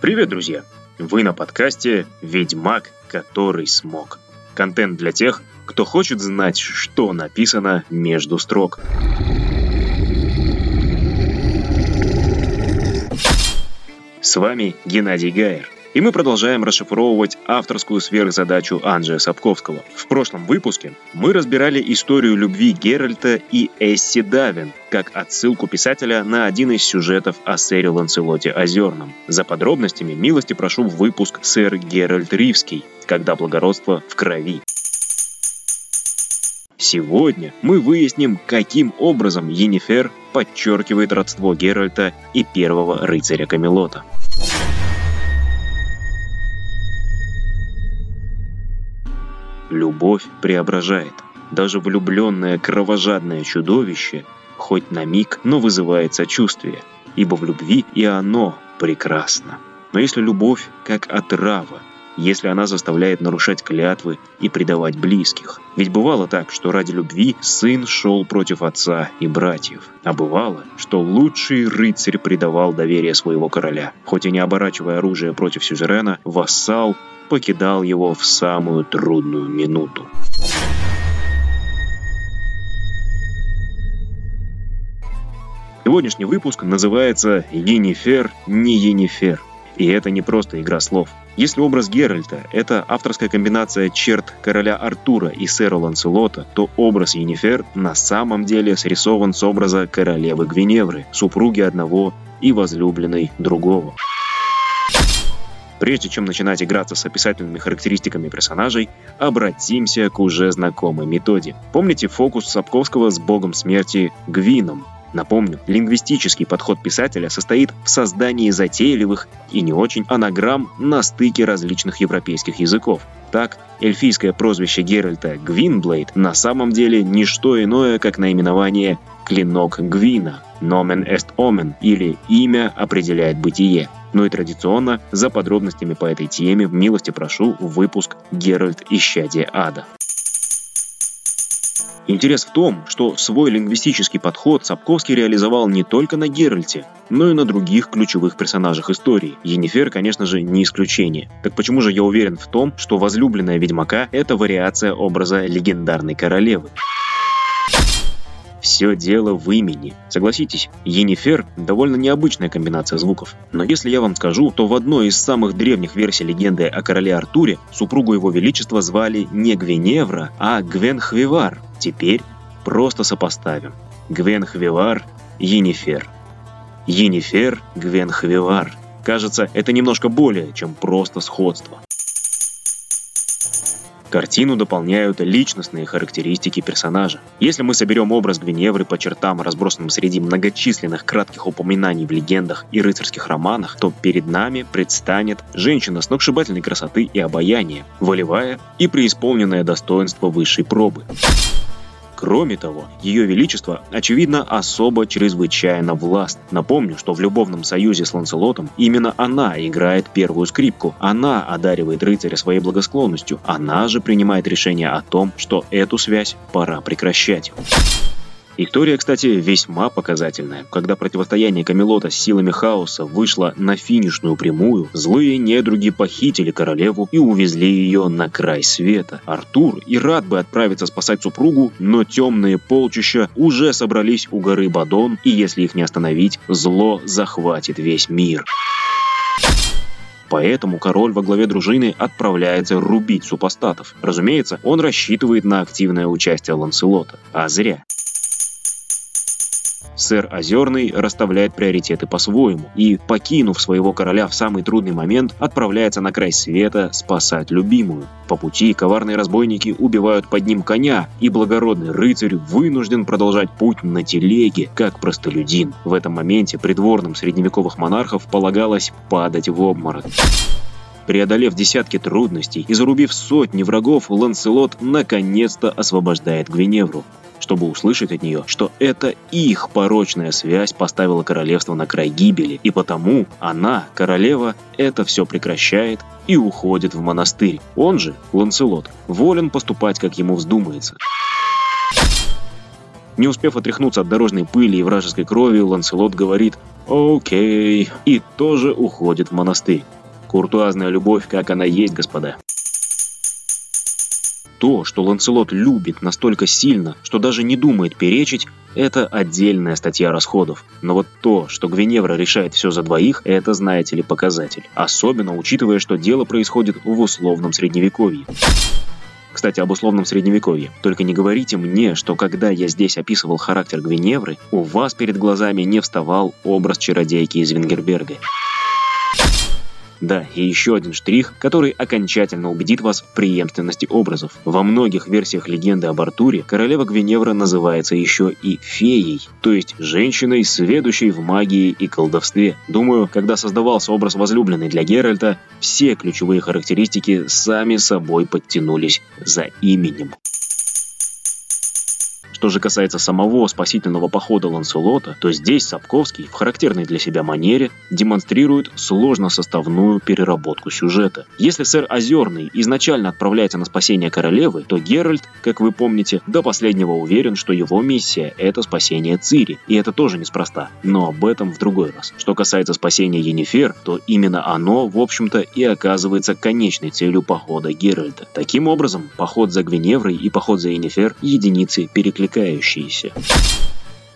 Привет, друзья! Вы на подкасте «Ведьмак, который смог». Контент для тех, кто хочет знать, что написано между строк. С вами Геннадий Гайер. И мы продолжаем расшифровывать авторскую сверхзадачу Анджея Сапковского. В прошлом выпуске мы разбирали историю любви Геральта и Эсси Давин, как отсылку писателя на один из сюжетов о сэре Ланселоте Озерном. За подробностями милости прошу в выпуск «Сэр Геральт Ривский. Когда благородство в крови». Сегодня мы выясним, каким образом Енифер подчеркивает родство Геральта и первого рыцаря Камелота. Любовь преображает. Даже влюбленное кровожадное чудовище хоть на миг, но вызывает сочувствие, ибо в любви и оно прекрасно. Но если любовь как отрава, если она заставляет нарушать клятвы и предавать близких. Ведь бывало так, что ради любви сын шел против отца и братьев. А бывало, что лучший рыцарь предавал доверие своего короля. Хоть и не оборачивая оружие против сюзерена, вассал покидал его в самую трудную минуту. Сегодняшний выпуск называется «Енифер, не Енифер». И это не просто игра слов. Если образ Геральта – это авторская комбинация черт короля Артура и сэра Ланселота, то образ Енифер на самом деле срисован с образа королевы Гвиневры, супруги одного и возлюбленной другого. Прежде чем начинать играться с описательными характеристиками персонажей, обратимся к уже знакомой методе. Помните фокус Сапковского с богом смерти Гвином? Напомню, лингвистический подход писателя состоит в создании затейливых и не очень анаграмм на стыке различных европейских языков. Так, эльфийское прозвище Геральта Гвинблейд на самом деле не что иное, как наименование «клинок Гвина» «nomen est omen» или «имя определяет бытие». Ну и традиционно, за подробностями по этой теме в милости прошу выпуск «Геральт. Исчадие ада». Интерес в том, что свой лингвистический подход Сапковский реализовал не только на Геральте, но и на других ключевых персонажах истории. Енифер, конечно же, не исключение. Так почему же я уверен в том, что возлюбленная Ведьмака – это вариация образа легендарной королевы? Все дело в имени. Согласитесь, Енифер – довольно необычная комбинация звуков. Но если я вам скажу, то в одной из самых древних версий легенды о короле Артуре супругу его величества звали не Гвиневра, а Гвенхвивар. Теперь просто сопоставим. Гвенхвивар – Енифер. Енифер – Гвенхвивар. Кажется, это немножко более, чем просто сходство. Картину дополняют личностные характеристики персонажа. Если мы соберем образ Гвиневры по чертам, разбросанным среди многочисленных кратких упоминаний в легендах и рыцарских романах, то перед нами предстанет женщина сногсшибательной красоты и обаяния, волевая и преисполненная достоинства высшей пробы. Кроме того, Ее Величество, очевидно, особо чрезвычайно власт. Напомню, что в любовном союзе с Ланселотом именно она играет первую скрипку, она одаривает рыцаря своей благосклонностью, она же принимает решение о том, что эту связь пора прекращать. История, кстати, весьма показательная. Когда противостояние Камелота с силами хаоса вышло на финишную прямую, злые недруги похитили королеву и увезли ее на край света. Артур и рад бы отправиться спасать супругу, но темные полчища уже собрались у горы Бадон, и если их не остановить, зло захватит весь мир. Поэтому король во главе дружины отправляется рубить супостатов. Разумеется, он рассчитывает на активное участие Ланселота. А зря сэр Озерный расставляет приоритеты по-своему и, покинув своего короля в самый трудный момент, отправляется на край света спасать любимую. По пути коварные разбойники убивают под ним коня, и благородный рыцарь вынужден продолжать путь на телеге, как простолюдин. В этом моменте придворным средневековых монархов полагалось падать в обморок. Преодолев десятки трудностей и зарубив сотни врагов, Ланселот наконец-то освобождает Гвиневру чтобы услышать от нее, что это их порочная связь поставила королевство на край гибели, и потому она, королева, это все прекращает и уходит в монастырь. Он же, Ланселот, волен поступать, как ему вздумается. Не успев отряхнуться от дорожной пыли и вражеской крови, Ланселот говорит Окей. И тоже уходит в монастырь. Куртуазная любовь, как она есть, господа. То, что Ланселот любит настолько сильно, что даже не думает перечить, это отдельная статья расходов. Но вот то, что Гвиневра решает все за двоих, это, знаете ли, показатель. Особенно учитывая, что дело происходит в условном средневековье. Кстати, об условном средневековье. Только не говорите мне, что когда я здесь описывал характер Гвиневры, у вас перед глазами не вставал образ чародейки из Венгерберга. Да, и еще один штрих, который окончательно убедит вас в преемственности образов. Во многих версиях легенды об Артуре королева Гвиневра называется еще и феей, то есть женщиной, сведущей в магии и колдовстве. Думаю, когда создавался образ возлюбленной для Геральта, все ключевые характеристики сами собой подтянулись за именем. Что же касается самого спасительного похода Ланселота, то здесь Сапковский в характерной для себя манере демонстрирует сложно-составную переработку сюжета. Если сэр Озерный изначально отправляется на спасение королевы, то Геральт, как вы помните, до последнего уверен, что его миссия – это спасение Цири, и это тоже неспроста, но об этом в другой раз. Что касается спасения Енифер, то именно оно, в общем-то, и оказывается конечной целью похода Геральта. Таким образом, поход за Гвиневрой и поход за Енифер – единицы перекликаются перекликающиеся.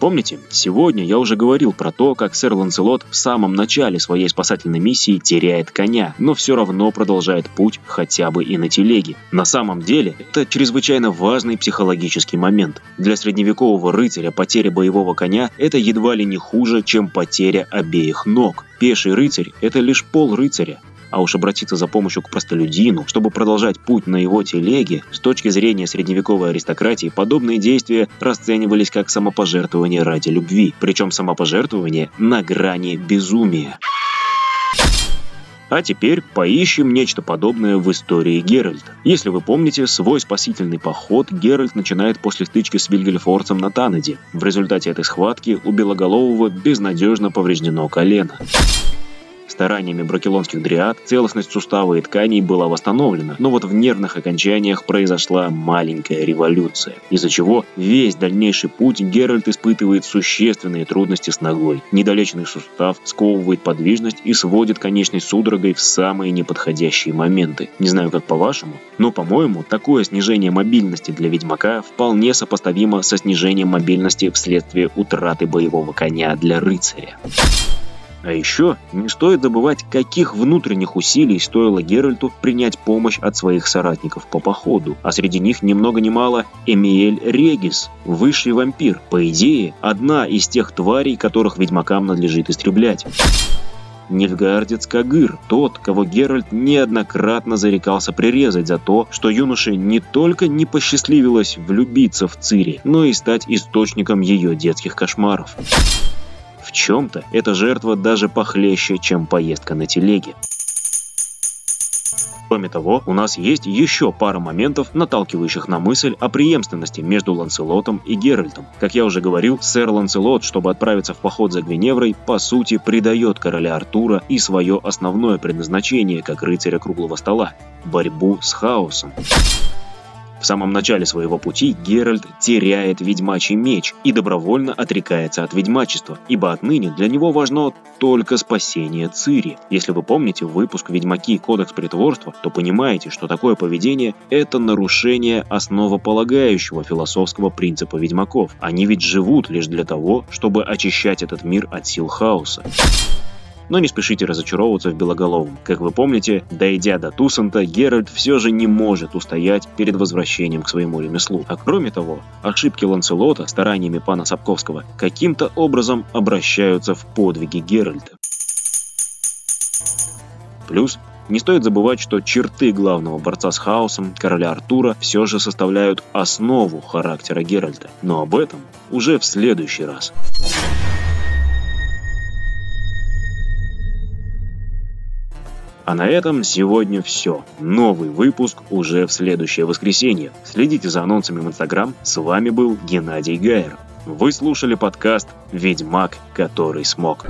Помните, сегодня я уже говорил про то, как сэр Ланселот в самом начале своей спасательной миссии теряет коня, но все равно продолжает путь хотя бы и на телеге. На самом деле, это чрезвычайно важный психологический момент. Для средневекового рыцаря потеря боевого коня – это едва ли не хуже, чем потеря обеих ног. Пеший рыцарь – это лишь пол рыцаря, а уж обратиться за помощью к простолюдину, чтобы продолжать путь на его телеге, с точки зрения средневековой аристократии, подобные действия расценивались как самопожертвование ради любви, причем самопожертвование на грани безумия. А теперь поищем нечто подобное в истории Геральта. Если вы помните, свой спасительный поход Геральт начинает после стычки с Вильгельфорцем на Танеде. В результате этой схватки у Белоголового безнадежно повреждено колено. Стараниями бракелонских дриад целостность сустава и тканей была восстановлена, но вот в нервных окончаниях произошла маленькая революция, из-за чего весь дальнейший путь Геральт испытывает существенные трудности с ногой. Недолеченный сустав сковывает подвижность и сводит конечность судорогой в самые неподходящие моменты. Не знаю, как по-вашему, но, по-моему, такое снижение мобильности для ведьмака вполне сопоставимо со снижением мобильности вследствие утраты боевого коня для рыцаря. А еще не стоит забывать, каких внутренних усилий стоило Геральту принять помощь от своих соратников по походу. А среди них ни много ни мало Эмиэль Регис, высший вампир. По идее, одна из тех тварей, которых ведьмакам надлежит истреблять. Нильфгаардец Кагыр, тот, кого Геральт неоднократно зарекался прирезать за то, что юноше не только не посчастливилось влюбиться в Цири, но и стать источником ее детских кошмаров чем-то эта жертва даже похлеще, чем поездка на телеге. Кроме того, у нас есть еще пара моментов, наталкивающих на мысль о преемственности между Ланселотом и Геральтом. Как я уже говорил, сэр Ланселот, чтобы отправиться в поход за Гвиневрой, по сути предает короля Артура и свое основное предназначение как рыцаря круглого стола – борьбу с хаосом. В самом начале своего пути Геральт теряет ведьмачий меч и добровольно отрекается от ведьмачества, ибо отныне для него важно только спасение Цири. Если вы помните выпуск «Ведьмаки. Кодекс притворства», то понимаете, что такое поведение – это нарушение основополагающего философского принципа ведьмаков. Они ведь живут лишь для того, чтобы очищать этот мир от сил хаоса. Но не спешите разочаровываться в Белоголовом. Как вы помните, дойдя до Тусанта, Геральт все же не может устоять перед возвращением к своему ремеслу. А кроме того, ошибки Ланселота стараниями пана Сапковского каким-то образом обращаются в подвиги Геральта. Плюс не стоит забывать, что черты главного борца с хаосом, короля Артура, все же составляют основу характера Геральта. Но об этом уже в следующий раз. А на этом сегодня все. Новый выпуск уже в следующее воскресенье. Следите за анонсами в Инстаграм. С вами был Геннадий Гайер. Вы слушали подкаст «Ведьмак, который смог».